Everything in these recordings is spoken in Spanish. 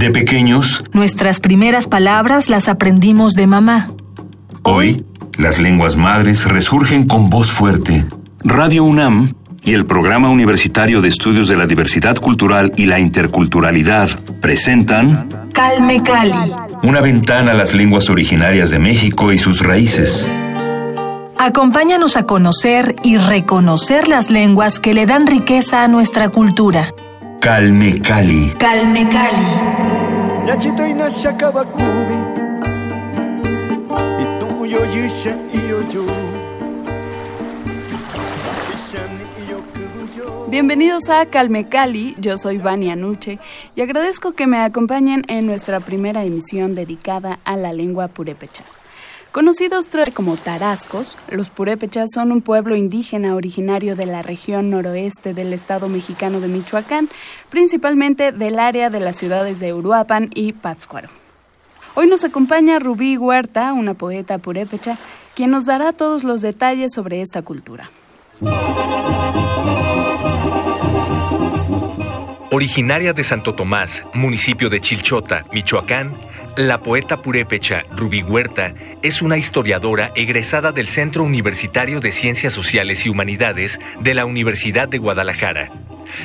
De pequeños, Nuestras primeras palabras las aprendimos de mamá. hoy, las lenguas madres resurgen con voz fuerte. Radio UNAM y el Programa Universitario de Estudios de la Diversidad Cultural y la Interculturalidad presentan Calme Cali. una ventana a las lenguas originarias de México y sus raíces. Acompáñanos a conocer y reconocer las lenguas que le dan riqueza a nuestra cultura. Calme Cali. Calme Cali. Bienvenidos a Calme Cali, yo soy Vania Nuche y agradezco que me acompañen en nuestra primera emisión dedicada a la lengua purépecha. Conocidos como tarascos, los purépechas son un pueblo indígena originario de la región noroeste del estado mexicano de Michoacán, principalmente del área de las ciudades de Uruapan y Pátzcuaro. Hoy nos acompaña Rubí Huerta, una poeta purépecha, quien nos dará todos los detalles sobre esta cultura. Originaria de Santo Tomás, municipio de Chilchota, Michoacán, la poeta purépecha Rubí Huerta es una historiadora egresada del Centro Universitario de Ciencias Sociales y Humanidades de la Universidad de Guadalajara.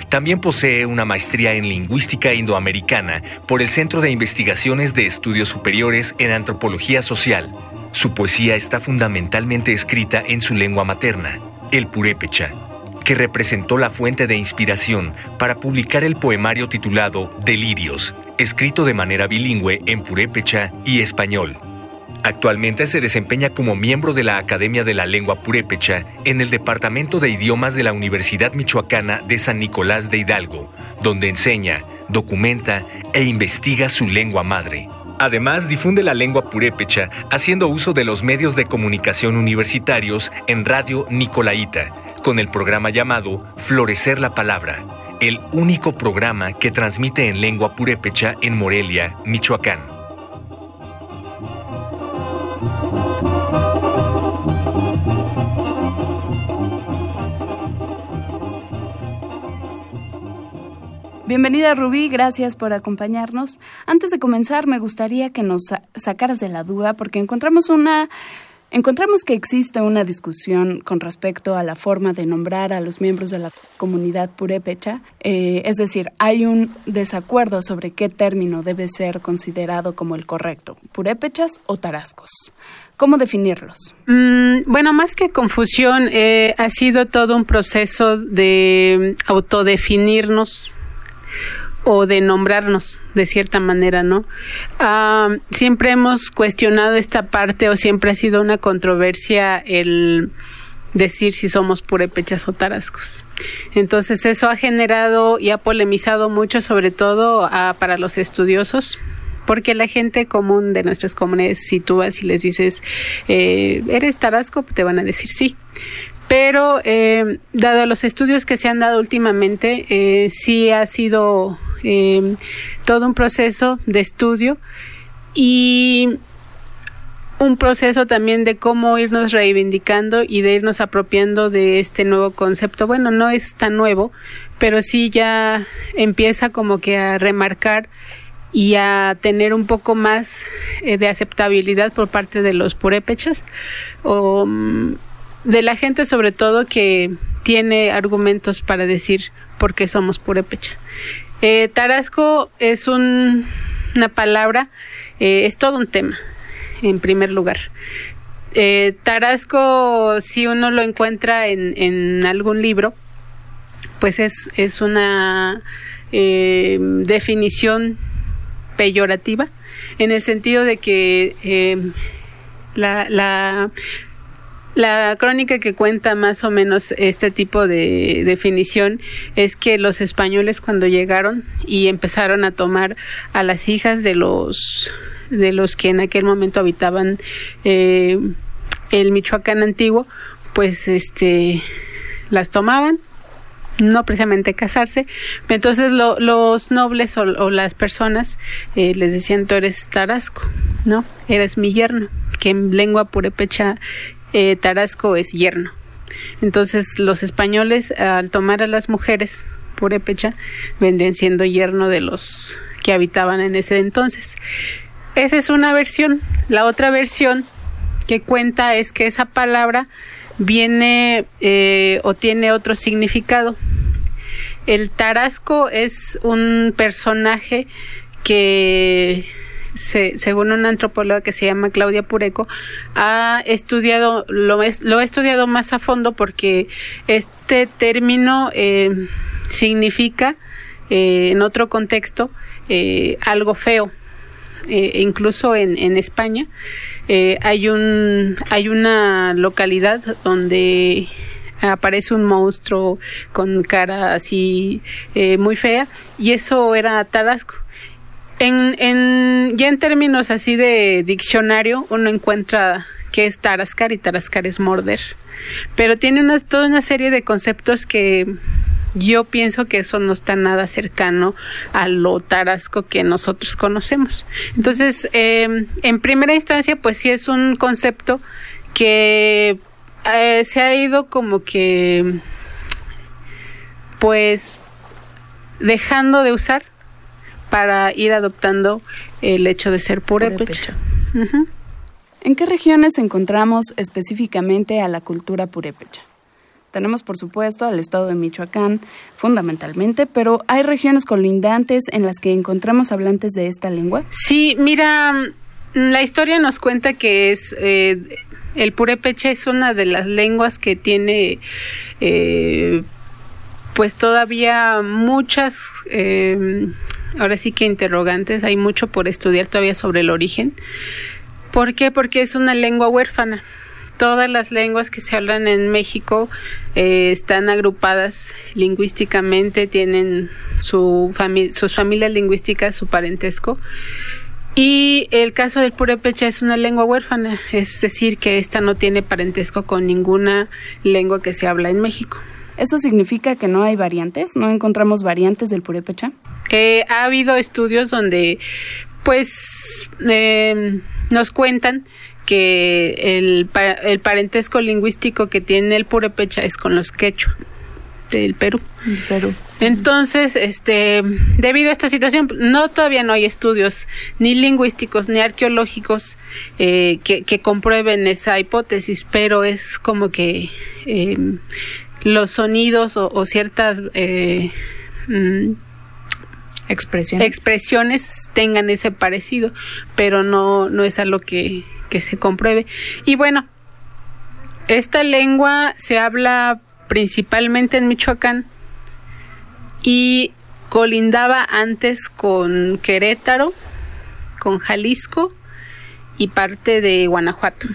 También posee una maestría en lingüística indoamericana por el Centro de Investigaciones de Estudios Superiores en Antropología Social. Su poesía está fundamentalmente escrita en su lengua materna, el purépecha que representó la fuente de inspiración para publicar el poemario titulado Delirios, escrito de manera bilingüe en purépecha y español. Actualmente se desempeña como miembro de la Academia de la Lengua Purépecha en el Departamento de Idiomas de la Universidad Michoacana de San Nicolás de Hidalgo, donde enseña, documenta e investiga su lengua madre. Además, difunde la lengua purépecha haciendo uso de los medios de comunicación universitarios en Radio Nicolaita, con el programa llamado Florecer la Palabra, el único programa que transmite en lengua purépecha en Morelia, Michoacán. Bienvenida Rubí, gracias por acompañarnos. Antes de comenzar, me gustaría que nos sa- sacaras de la duda porque encontramos una encontramos que existe una discusión con respecto a la forma de nombrar a los miembros de la comunidad purépecha, Eh, es decir, hay un desacuerdo sobre qué término debe ser considerado como el correcto, purépechas o tarascos. ¿Cómo definirlos? Mm, bueno, más que confusión, eh, ha sido todo un proceso de autodefinirnos o de nombrarnos de cierta manera, ¿no? Ah, siempre hemos cuestionado esta parte o siempre ha sido una controversia el decir si somos purépechas o tarascos. Entonces eso ha generado y ha polemizado mucho, sobre todo para los estudiosos, porque la gente común de nuestras comunidades, si tú vas y les dices, eh, ¿eres tarasco? Te van a decir sí. Pero, eh, dado los estudios que se han dado últimamente, eh, sí ha sido eh, todo un proceso de estudio y un proceso también de cómo irnos reivindicando y de irnos apropiando de este nuevo concepto. Bueno, no es tan nuevo, pero sí ya empieza como que a remarcar y a tener un poco más eh, de aceptabilidad por parte de los purépechas o mm, de la gente sobre todo que tiene argumentos para decir por qué somos purépecha. Eh, tarasco es un- una palabra, eh, es todo un tema, en primer lugar. Eh, tarasco, si uno lo encuentra en, algún libro, pues es, es una definición peyorativa, en el sentido de que la, la, la crónica que cuenta más o menos este tipo de definición es que los españoles cuando llegaron y empezaron a tomar a las hijas de los de los que en aquel momento habitaban eh, el Michoacán antiguo, pues este las tomaban no precisamente casarse. Entonces lo- los nobles o, las personas eh, les decían, tú eres Tarasco, ¿no? Eres mi yerno, que en lengua purépecha eh, Tarasco es yerno. Entonces los españoles al tomar a las mujeres purépecha, vendrían siendo yerno de los que habitaban en ese entonces. Esa es una versión. La otra versión que cuenta es que esa palabra viene eh, o tiene otro significado. El tarasco es un personaje que según una antropóloga que se llama Claudia Pureco, ha estudiado, lo, ha estudiado más a fondo porque este término eh, significa, eh, en otro contexto, eh, algo feo. incluso en, en España hay un hay una localidad donde aparece un monstruo con cara así muy fea y eso era Tarasco en, ya en términos así de diccionario, uno encuentra que es tarascar y tarascar es morder. Pero tiene toda una serie de conceptos que yo pienso que eso no está nada cercano a lo tarasco que nosotros conocemos. Entonces, em, en primera instancia, pues sí es un concepto que eh, se ha ido como que, pues, dejando de usar para ir adoptando el hecho de ser purépecha. ¿En qué regiones encontramos específicamente a la cultura purépecha? Tenemos, por supuesto, al estado de Michoacán, fundamentalmente, pero ¿hay regiones colindantes en las que encontramos hablantes de esta lengua? Sí, mira, la historia nos cuenta que es eh, el purépecha es una de las lenguas que tiene eh, pues todavía muchas eh, ahora sí que interrogantes, hay mucho por estudiar todavía sobre el origen. ¿Por qué? Porque es una lengua huérfana. Todas las lenguas que se hablan en México eh, están agrupadas lingüísticamente, tienen su sus familias lingüísticas, su parentesco. Y el caso del purépecha es una lengua huérfana, es decir, que esta no tiene parentesco con ninguna lengua que se habla en México. ¿Eso significa que no hay variantes? ¿No encontramos variantes del purépecha? Eh, ha habido estudios donde, pues, em, nos cuentan que el, el, parentesco lingüístico que tiene el purépecha es con los quechua del Perú. Perú. Entonces, este, debido a esta situación, no todavía no hay estudios ni lingüísticos ni arqueológicos eh, que, que, comprueben esa hipótesis, pero es como que eh, los sonidos o, ciertas eh, mm, expresiones. expresiones tengan ese parecido, pero no, no es algo que, que se compruebe. Y bueno, esta lengua se habla principalmente en Michoacán y colindaba antes con Querétaro, con Jalisco y parte de Guanajuato.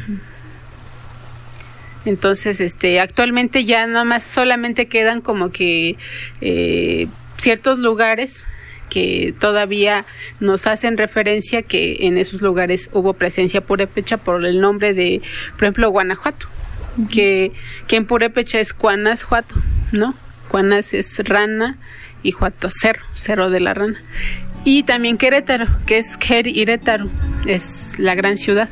Entonces, este, actualmente ya nada más solamente quedan como que eh, ciertos lugares que todavía nos hacen referencia que en esos lugares hubo presencia purépecha por el nombre de, por ejemplo, Guanajuato, que, que en purépecha es Juato, ¿no? Cuanas es rana y Juato cerro, cerro de la rana. Y también Querétaro, que es Querétaro, es la gran ciudad.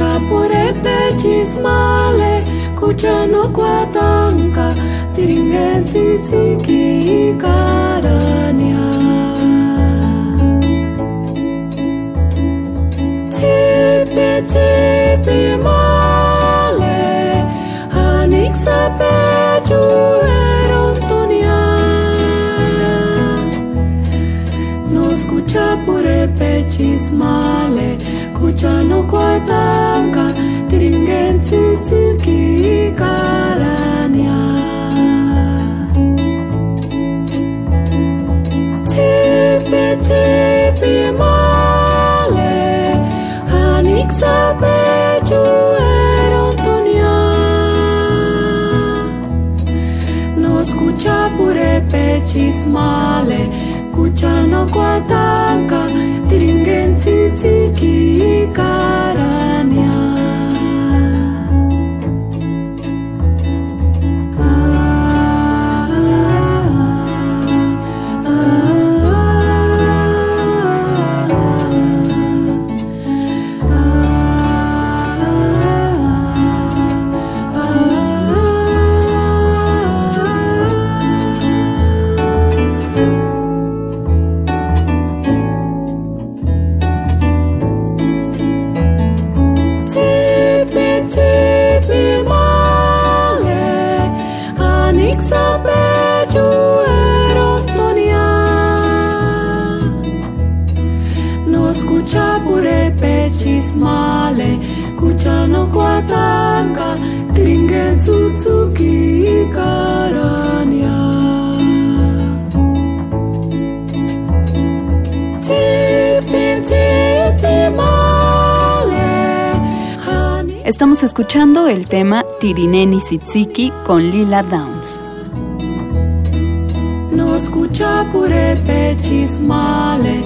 Chapure este pechismale, cuchano cuatanca, tiringen tzitziki karania. Tipi tipi male, hanik sapechu erontonia. No escucha por este pechismale, kucha no kwatanga tiringen tsutsuki karanya tipi tipi male hanik sabe juerontonia no escucha pure pechis male kucha no kwatanga tiringen tsutsuki Estamos escuchando el tema Tirineni Sitsiki con Lila Downs. No escucha pure pechis male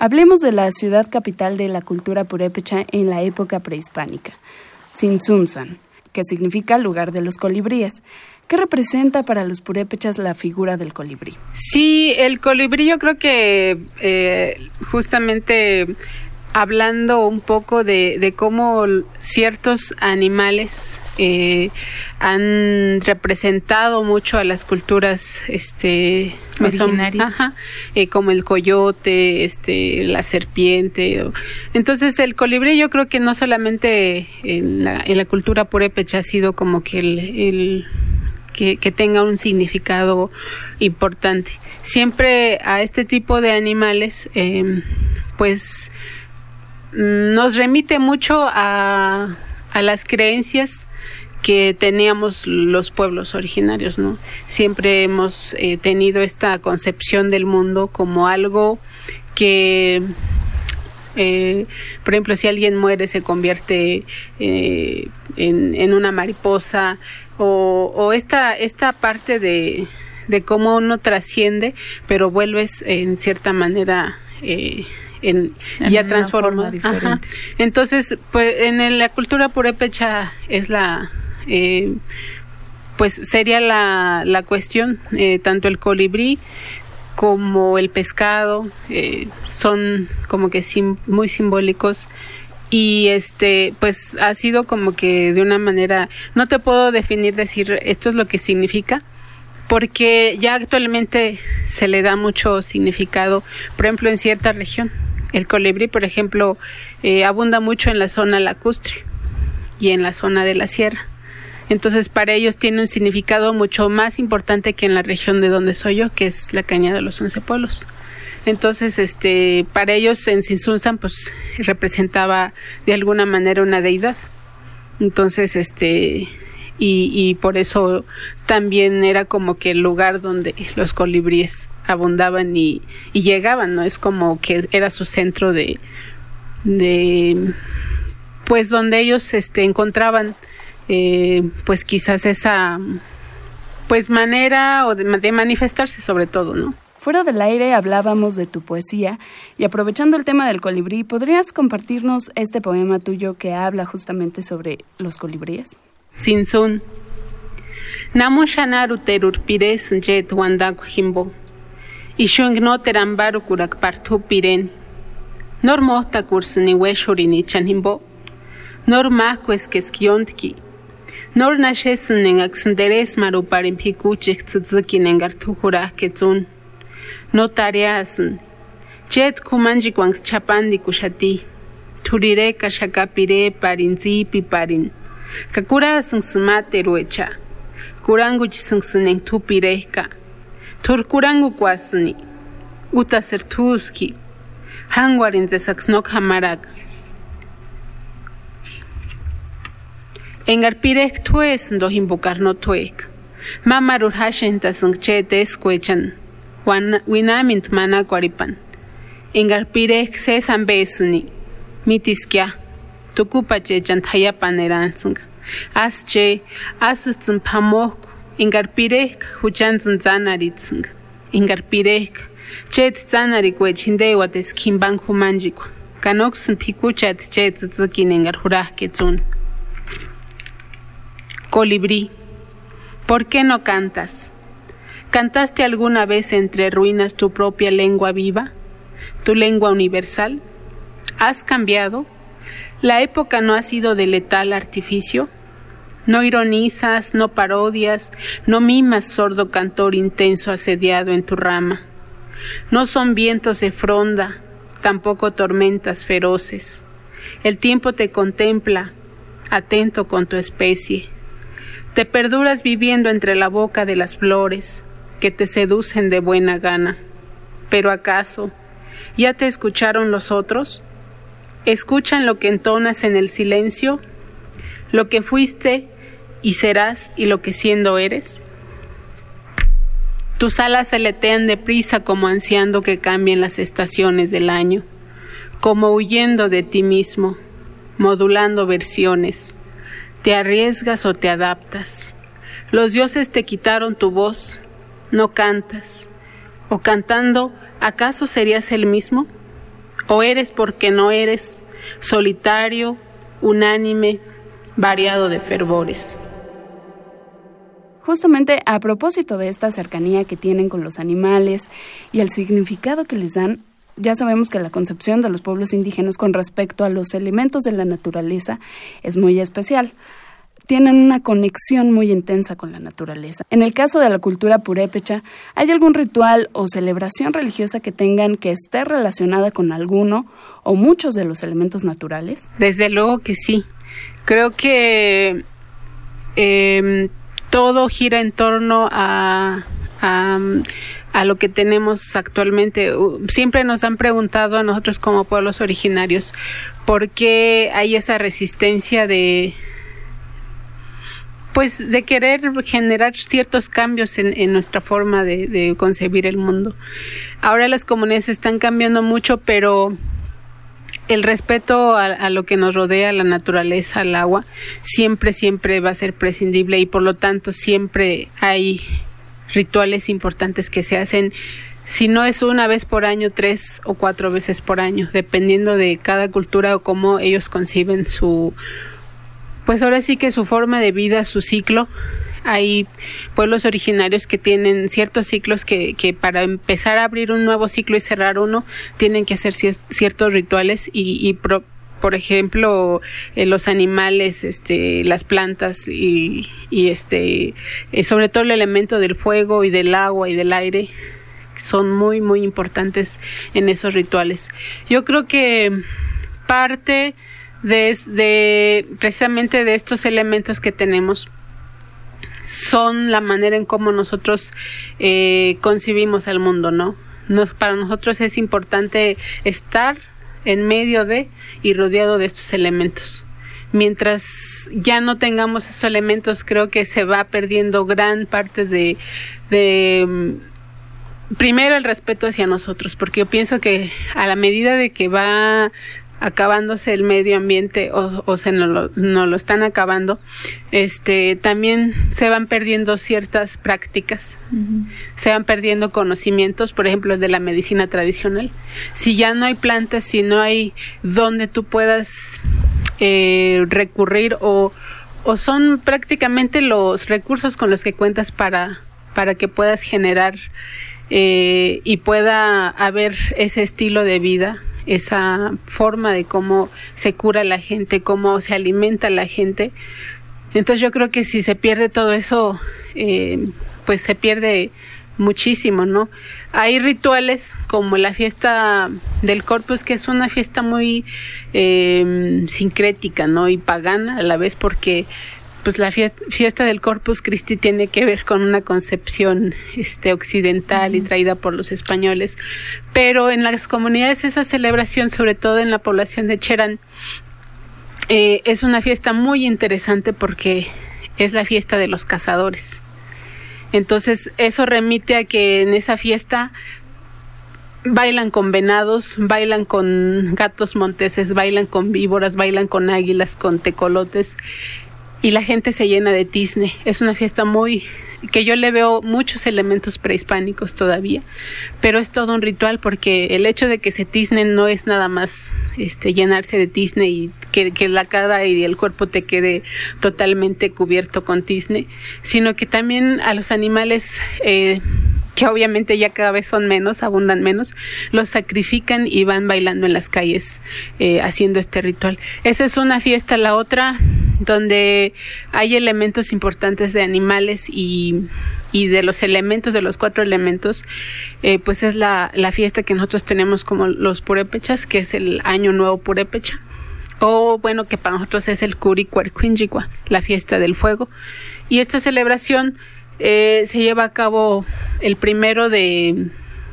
Hablemos de la ciudad capital de la cultura purépecha en la época prehispánica, Tzintzuntzan, que significa lugar de los colibríes. ¿Qué representa para los purépechas la figura del colibrí? Sí, el colibrí yo creo que eh, justamente hablando un poco de, de cómo ciertos animales eh, han representado mucho a las culturas este ajá, eh, como el coyote este la serpiente entonces el colibrí yo creo que no solamente en la, en la cultura purépecha ha sido como que el, el que, que tenga un significado importante. Siempre a este tipo de animales, eh, pues nos remite mucho a, a las creencias que teníamos los pueblos originarios, ¿no? Siempre hemos eh, tenido esta concepción del mundo como algo que eh, por ejemplo, si alguien muere se convierte eh, en, en una mariposa o, o esta, esta parte de, de cómo uno trasciende, pero vuelves en cierta manera eh, en, En ya una transforma. forma diferente. Ajá. Entonces, pues en el- la cultura purépecha es la... eh, pues sería la, la cuestión, eh, tanto el colibrí como el pescado eh, son como que sim- muy simbólicos y este pues ha sido como que de una manera no te puedo definir decir esto es lo que significa porque ya actualmente se le da mucho significado por ejemplo en cierta región el colibrí por ejemplo eh, abunda mucho en la zona lacustre y en la zona de la sierra entonces, para ellos tiene un significado mucho más importante que en la región de donde soy yo, que es la Cañada de los Once Pueblos. Entonces, este, para ellos en Sinsunzan, pues representaba de alguna manera una deidad. Entonces, este, y, y por eso también era como que el lugar donde los colibríes abundaban y, y llegaban, ¿no? Es como que era su centro de, de pues donde ellos este encontraban eh, pues quizás esa pues manera o de, de manifestarse sobre todo, ¿no? Fuera del aire hablábamos de tu poesía y aprovechando el tema del colibrí, ¿podrías compartirnos este poema tuyo que habla justamente sobre los colibríes? Sinsun. Namu shanaru terur pires jet wandak himbo. Ishung no terambaru kurak partu piren. Nor mohta kursni weshurini chanhimbo. Nor mahkues keskiontki. Nor nashesun en axanderes maru parimpikuchik tzutzukin en gartujura ketsun. No tareasun. Jet kumanji kwangs chapandi kushati. turireka shakapire parin zipi parin. Kakura sungsmate ruecha. Kurangu chisungsunen tupireka. Turkurangu kwasni. Uta sertuski. Hangwarin zesaksnok hamarak. Engarpirek tues ndo himbukarno tuek. Mamarur hashenta sungchete escuechan. Winamint mana kwaripan. Engarpirek sesan besuni. Mitiskia. Tukupa chechan. Colibrí, ¿por qué no cantas? ¿Cantaste alguna vez entre ruinas tu propia lengua viva? ¿Tu lengua universal? ¿Has cambiado? ¿La época no ha sido de letal artificio? No ironizas, no parodias, no mimas sordo cantor intenso asediado en tu rama. No son vientos de fronda, tampoco tormentas feroces. El tiempo te contempla, atento con tu especie. Te perduras viviendo entre la boca de las flores que te seducen de buena gana. Pero acaso, ¿ya te escucharon los otros? ¿Escuchan lo que entonas en el silencio? ¿Lo que fuiste y serás y lo que siendo eres? Tus alas aletean deprisa como ansiando que cambien las estaciones del año, como huyendo de ti mismo, modulando versiones te arriesgas o te adaptas. Los dioses te quitaron tu voz, no cantas. O cantando, ¿acaso serías el mismo? ¿O eres porque no eres, solitario, unánime, variado de fervores? Justamente a propósito de esta cercanía que tienen con los animales y el significado que les dan, ya sabemos que la concepción de los pueblos indígenas con respecto a los elementos de la naturaleza es muy especial. Tienen una conexión muy intensa con la naturaleza. En el caso de la cultura purépecha, ¿hay algún ritual o celebración religiosa que tengan que esté relacionada con alguno o muchos de los elementos naturales? Desde luego que sí. Creo que eh, todo gira en torno a, a lo que tenemos actualmente. Siempre nos han preguntado a nosotros como pueblos originarios por qué hay esa resistencia de pues de querer generar ciertos cambios en, en nuestra forma de, de, concebir el mundo. Ahora las comunidades están cambiando mucho, pero el respeto a, lo que nos rodea, la naturaleza, al agua, siempre, siempre va a ser prescindible y por lo tanto siempre hay rituales importantes que se hacen si no es una vez por año, tres o cuatro veces por año, dependiendo de cada cultura o cómo ellos conciben su, pues ahora sí que su forma de vida, su ciclo. Hay pueblos originarios que tienen ciertos ciclos que, para empezar a abrir un nuevo ciclo y cerrar uno, tienen que hacer ciertos rituales y, pro, por ejemplo eh, los animales este las plantas y, este eh, sobre todo el elemento del fuego y del agua y del aire son muy muy importantes en esos rituales. Yo creo que parte de precisamente de estos elementos que tenemos son la manera en cómo nosotros eh, concibimos el mundo no para nosotros es importante estar en medio de y rodeado de estos elementos. Mientras ya no tengamos esos elementos, creo que se va perdiendo gran parte de, de primero el respeto hacia nosotros, porque yo pienso que a la medida de que va acabándose el medio ambiente o, o se nos lo, nos lo, están acabando, este, también se van perdiendo ciertas prácticas, uh -huh. se van perdiendo conocimientos, por ejemplo, de la medicina tradicional. Si ya no hay plantas, si no hay donde tú puedas eh, recurrir o, o son prácticamente los recursos con los que cuentas para, para que puedas generar eh, y pueda haber ese estilo de vida esa forma de cómo se cura la gente, cómo se alimenta la gente. Entonces yo creo que si se pierde todo eso, eh, pues se pierde muchísimo, ¿no? Hay rituales como la fiesta del Corpus, que es una fiesta muy eh, sincrética, ¿no? Y pagana a la vez porque pues la fiesta, del Corpus Christi tiene que ver con una concepción este, occidental y traída por los españoles, pero en las comunidades esa celebración, sobre todo en la población de Cherán, eh, es una fiesta muy interesante porque es la fiesta de los cazadores. Entonces, eso remite a que en esa fiesta bailan con venados, bailan con gatos monteses, bailan con víboras, bailan con águilas, con tecolotes y la gente se llena de tizne. Es una fiesta muy que yo le veo muchos elementos prehispánicos todavía, pero es todo un ritual porque el hecho de que se tiznen no es nada más este llenarse de tizne y que, que la cara y el cuerpo te quede totalmente cubierto con tizne, sino que también a los animales eh, que obviamente ya cada vez son menos, abundan menos, los sacrifican y van bailando en las calles eh, haciendo este ritual. Esa es una fiesta, la otra donde hay elementos importantes de animales y, y de los elementos, de los cuatro elementos, eh, pues es la, la fiesta que nosotros tenemos como los purépechas, que es el Año Nuevo Purépecha o bueno, que para nosotros es el Curicuarquinchigua, la fiesta del fuego. Y esta celebración eh, se lleva a cabo el primero de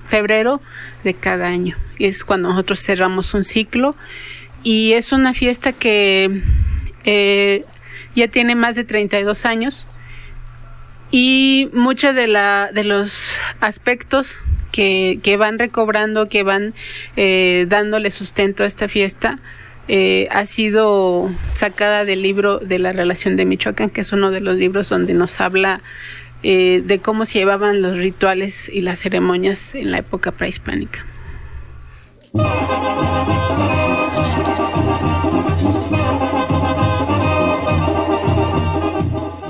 febrero de cada año. Es cuando nosotros cerramos un ciclo. Y es una fiesta que eh, ya tiene más de 32 años. Y muchos de, la, de los aspectos que, que van recobrando, que van eh, dándole sustento a esta fiesta, eh, ha sido sacada del libro de la relación de Michoacán, que es uno de los libros donde nos habla eh, de cómo se llevaban los rituales y las ceremonias en la época prehispánica.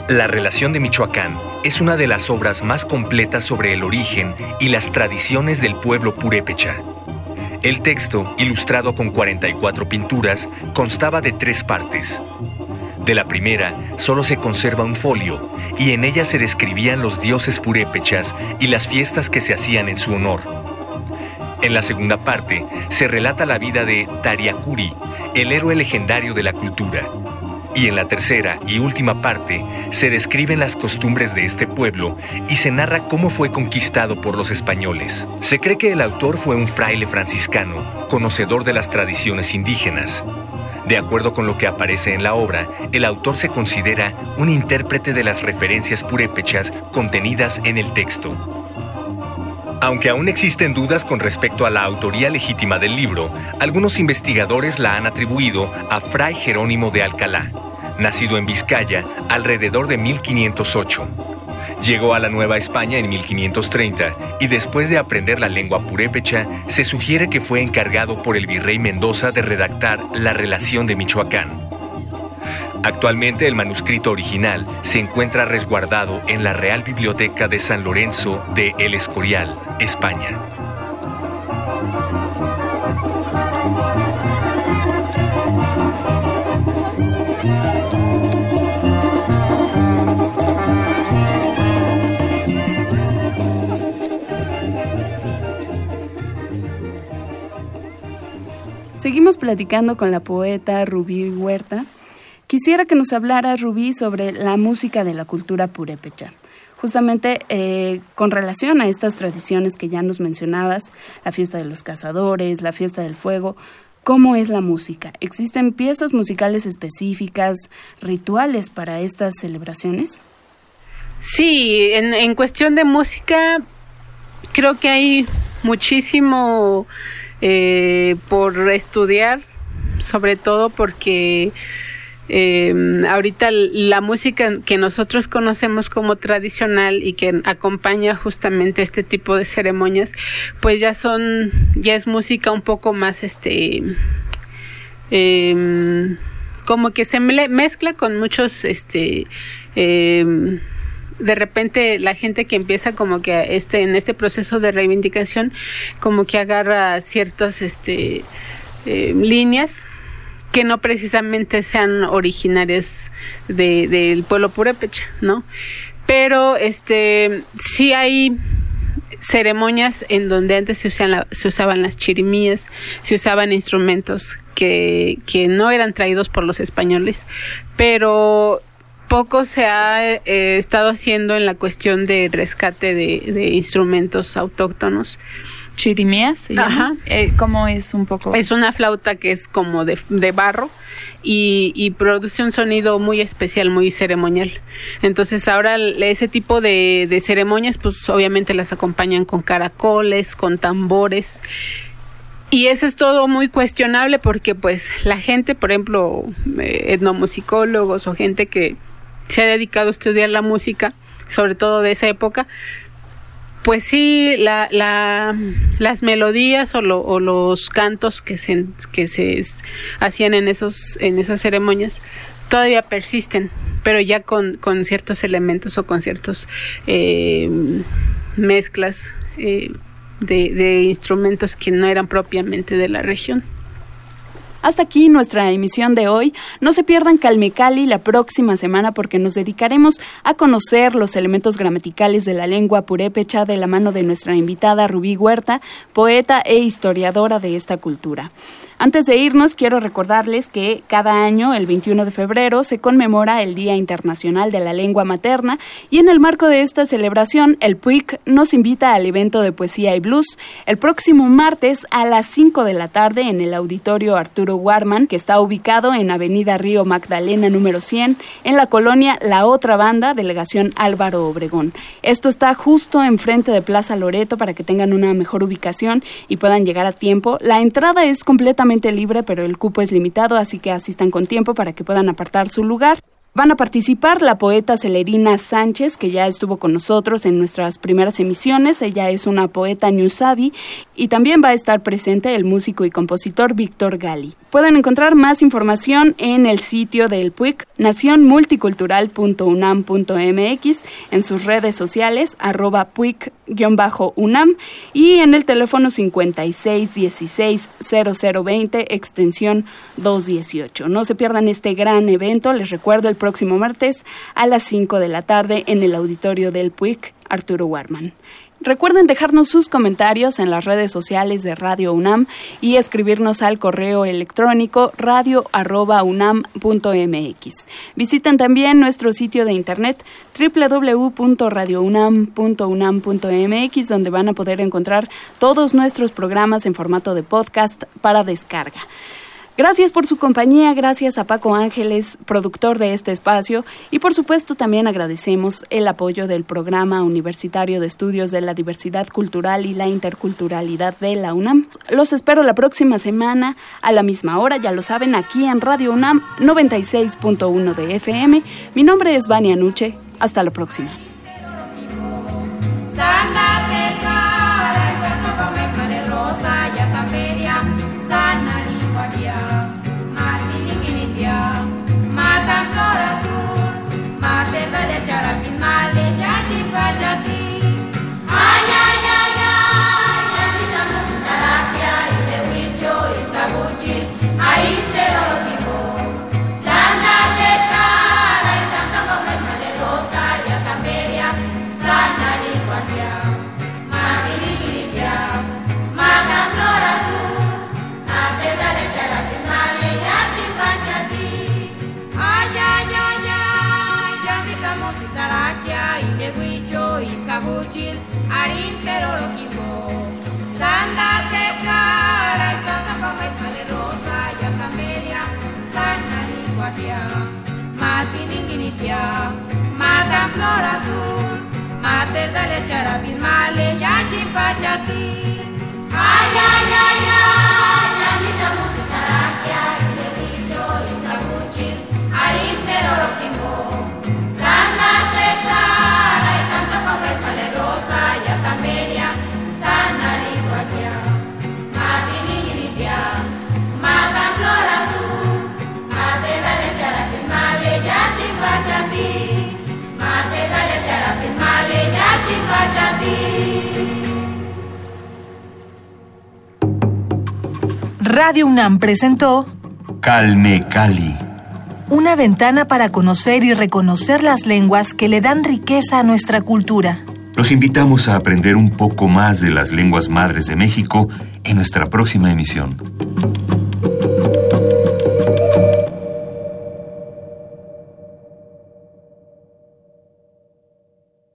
La relación de Michoacán es una de las obras más completas sobre el origen y las tradiciones del pueblo purépecha. El texto, ilustrado con 44 pinturas, constaba de tres partes. De la primera solo se conserva un folio y en ella se describían los dioses purépechas y las fiestas que se hacían en su honor. En la segunda parte se relata la vida de Tariacuri, el héroe legendario de la cultura. Y en la tercera y última parte se describen las costumbres de este pueblo y se narra cómo fue conquistado por los españoles. Se cree que el autor fue un fraile franciscano, conocedor de las tradiciones indígenas, de acuerdo con lo que aparece en la obra, el autor se considera un intérprete de las referencias purépechas contenidas en el texto. Aunque aún existen dudas con respecto a la autoría legítima del libro, algunos investigadores la han atribuido a Fray Jerónimo de Alcalá, nacido en Vizcaya alrededor de 1508. Llegó a la Nueva España en 1530 y después de aprender la lengua purépecha, se sugiere que fue encargado por el virrey Mendoza de redactar la relación de Michoacán. Actualmente el manuscrito original se encuentra resguardado en la Real Biblioteca de San Lorenzo de El Escorial, España. Seguimos platicando con la poeta Rubí Huerta. Quisiera que nos hablara, Rubí, sobre la música de la cultura purépecha. Justamente eh, con relación a estas tradiciones que ya nos mencionabas, la fiesta de los cazadores, la fiesta del fuego, ¿cómo es la música? ¿Existen piezas musicales específicas, rituales para estas celebraciones? Sí, en, en cuestión de música, creo que hay muchísimo eh, por estudiar, sobre todo porque eh, ahorita la música que nosotros conocemos como tradicional y que acompaña justamente este tipo de ceremonias, pues ya son, ya es música un poco más, este, eh, como que se mezcla con muchos, este, eh, de repente la gente que empieza como que este en este proceso de reivindicación como que agarra ciertas este eh, líneas que no precisamente sean originarias del pueblo purépecha, ¿no? Pero este sí hay ceremonias en donde antes se, se usaban las chirimías, se usaban instrumentos que, que no eran traídos por los españoles, pero poco se ha eh, estado haciendo en la cuestión de rescate de, instrumentos autóctonos. ¿Chirimías? Ajá. Eh, ¿Cómo es un poco? Es una flauta que es como de, de barro y, produce un sonido muy especial, muy ceremonial. Entonces ahora ese tipo de, de ceremonias pues obviamente las acompañan con caracoles, con tambores y eso es todo muy cuestionable porque pues la gente, por ejemplo, eh, etnomusicólogos o gente que se ha dedicado a estudiar la música, sobre todo de esa época, pues sí, la, la, las melodías o, o, los cantos que se, que se hacían en, esos, en esas ceremonias todavía persisten, pero ya con, con ciertos elementos o con ciertos eh, mezclas eh, de instrumentos que no eran propiamente de la región. Hasta aquí nuestra emisión de hoy. No se pierdan Calmecali la próxima semana porque nos dedicaremos a conocer los elementos gramaticales de la lengua purépecha de la mano de nuestra invitada Rubí Huerta, poeta e historiadora de esta cultura. Antes de irnos, quiero recordarles que cada año, el 21 de febrero, se conmemora el Día Internacional de la Lengua Materna y en el marco de esta celebración, el PUIC nos invita al evento de poesía y blues el próximo martes a las 5 de la tarde en el auditorio Arturo Warman, que está ubicado en Avenida Río Magdalena número 100, en la colonia La Otra Banda, delegación Álvaro Obregón. Esto está justo enfrente de Plaza Loreto para que tengan una mejor ubicación y puedan llegar a tiempo. La entrada es completamente libre, pero el cupo es limitado, así que asistan con tiempo para que puedan apartar su lugar. Van a participar la poeta Celerina Sánchez, que ya estuvo con nosotros en nuestras primeras emisiones. Ella es una poeta newsabi y también va a estar presente el músico y compositor Víctor Gali. Pueden encontrar más información en el sitio del PUIC, nacionmulticultural.unam.mx, en sus redes sociales, arroba PUIC-UNAM y en el teléfono 5616-0020, extensión 218. No se pierdan este gran evento, les recuerdo el próximo martes a las 5 de la tarde en el auditorio del PUIC Arturo Warman. Recuerden dejarnos sus comentarios en las redes sociales de Radio UNAM y escribirnos al correo electrónico radio.unam.mx. Visiten también nuestro sitio de internet www.radiounam.unam.mx donde van a poder encontrar todos nuestros programas en formato de podcast para descarga. Gracias por su compañía, gracias a Paco Ángeles, productor de este espacio, y por supuesto también agradecemos el apoyo del Programa Universitario de Estudios de la Diversidad Cultural y la Interculturalidad de la UNAM. Los espero la próxima semana a la misma hora, ya lo saben, aquí en Radio UNAM 96.1 de FM. Mi nombre es Vania Nuche. Hasta la próxima. Maquiniquinitia, mata Flor Azul, Mater de Lechara ya Yachipachati. Radio UNAM presentó Calme Cali. Una ventana para conocer y reconocer las lenguas que le dan riqueza a nuestra cultura. Los invitamos a aprender un poco más de las lenguas madres de México en nuestra próxima emisión.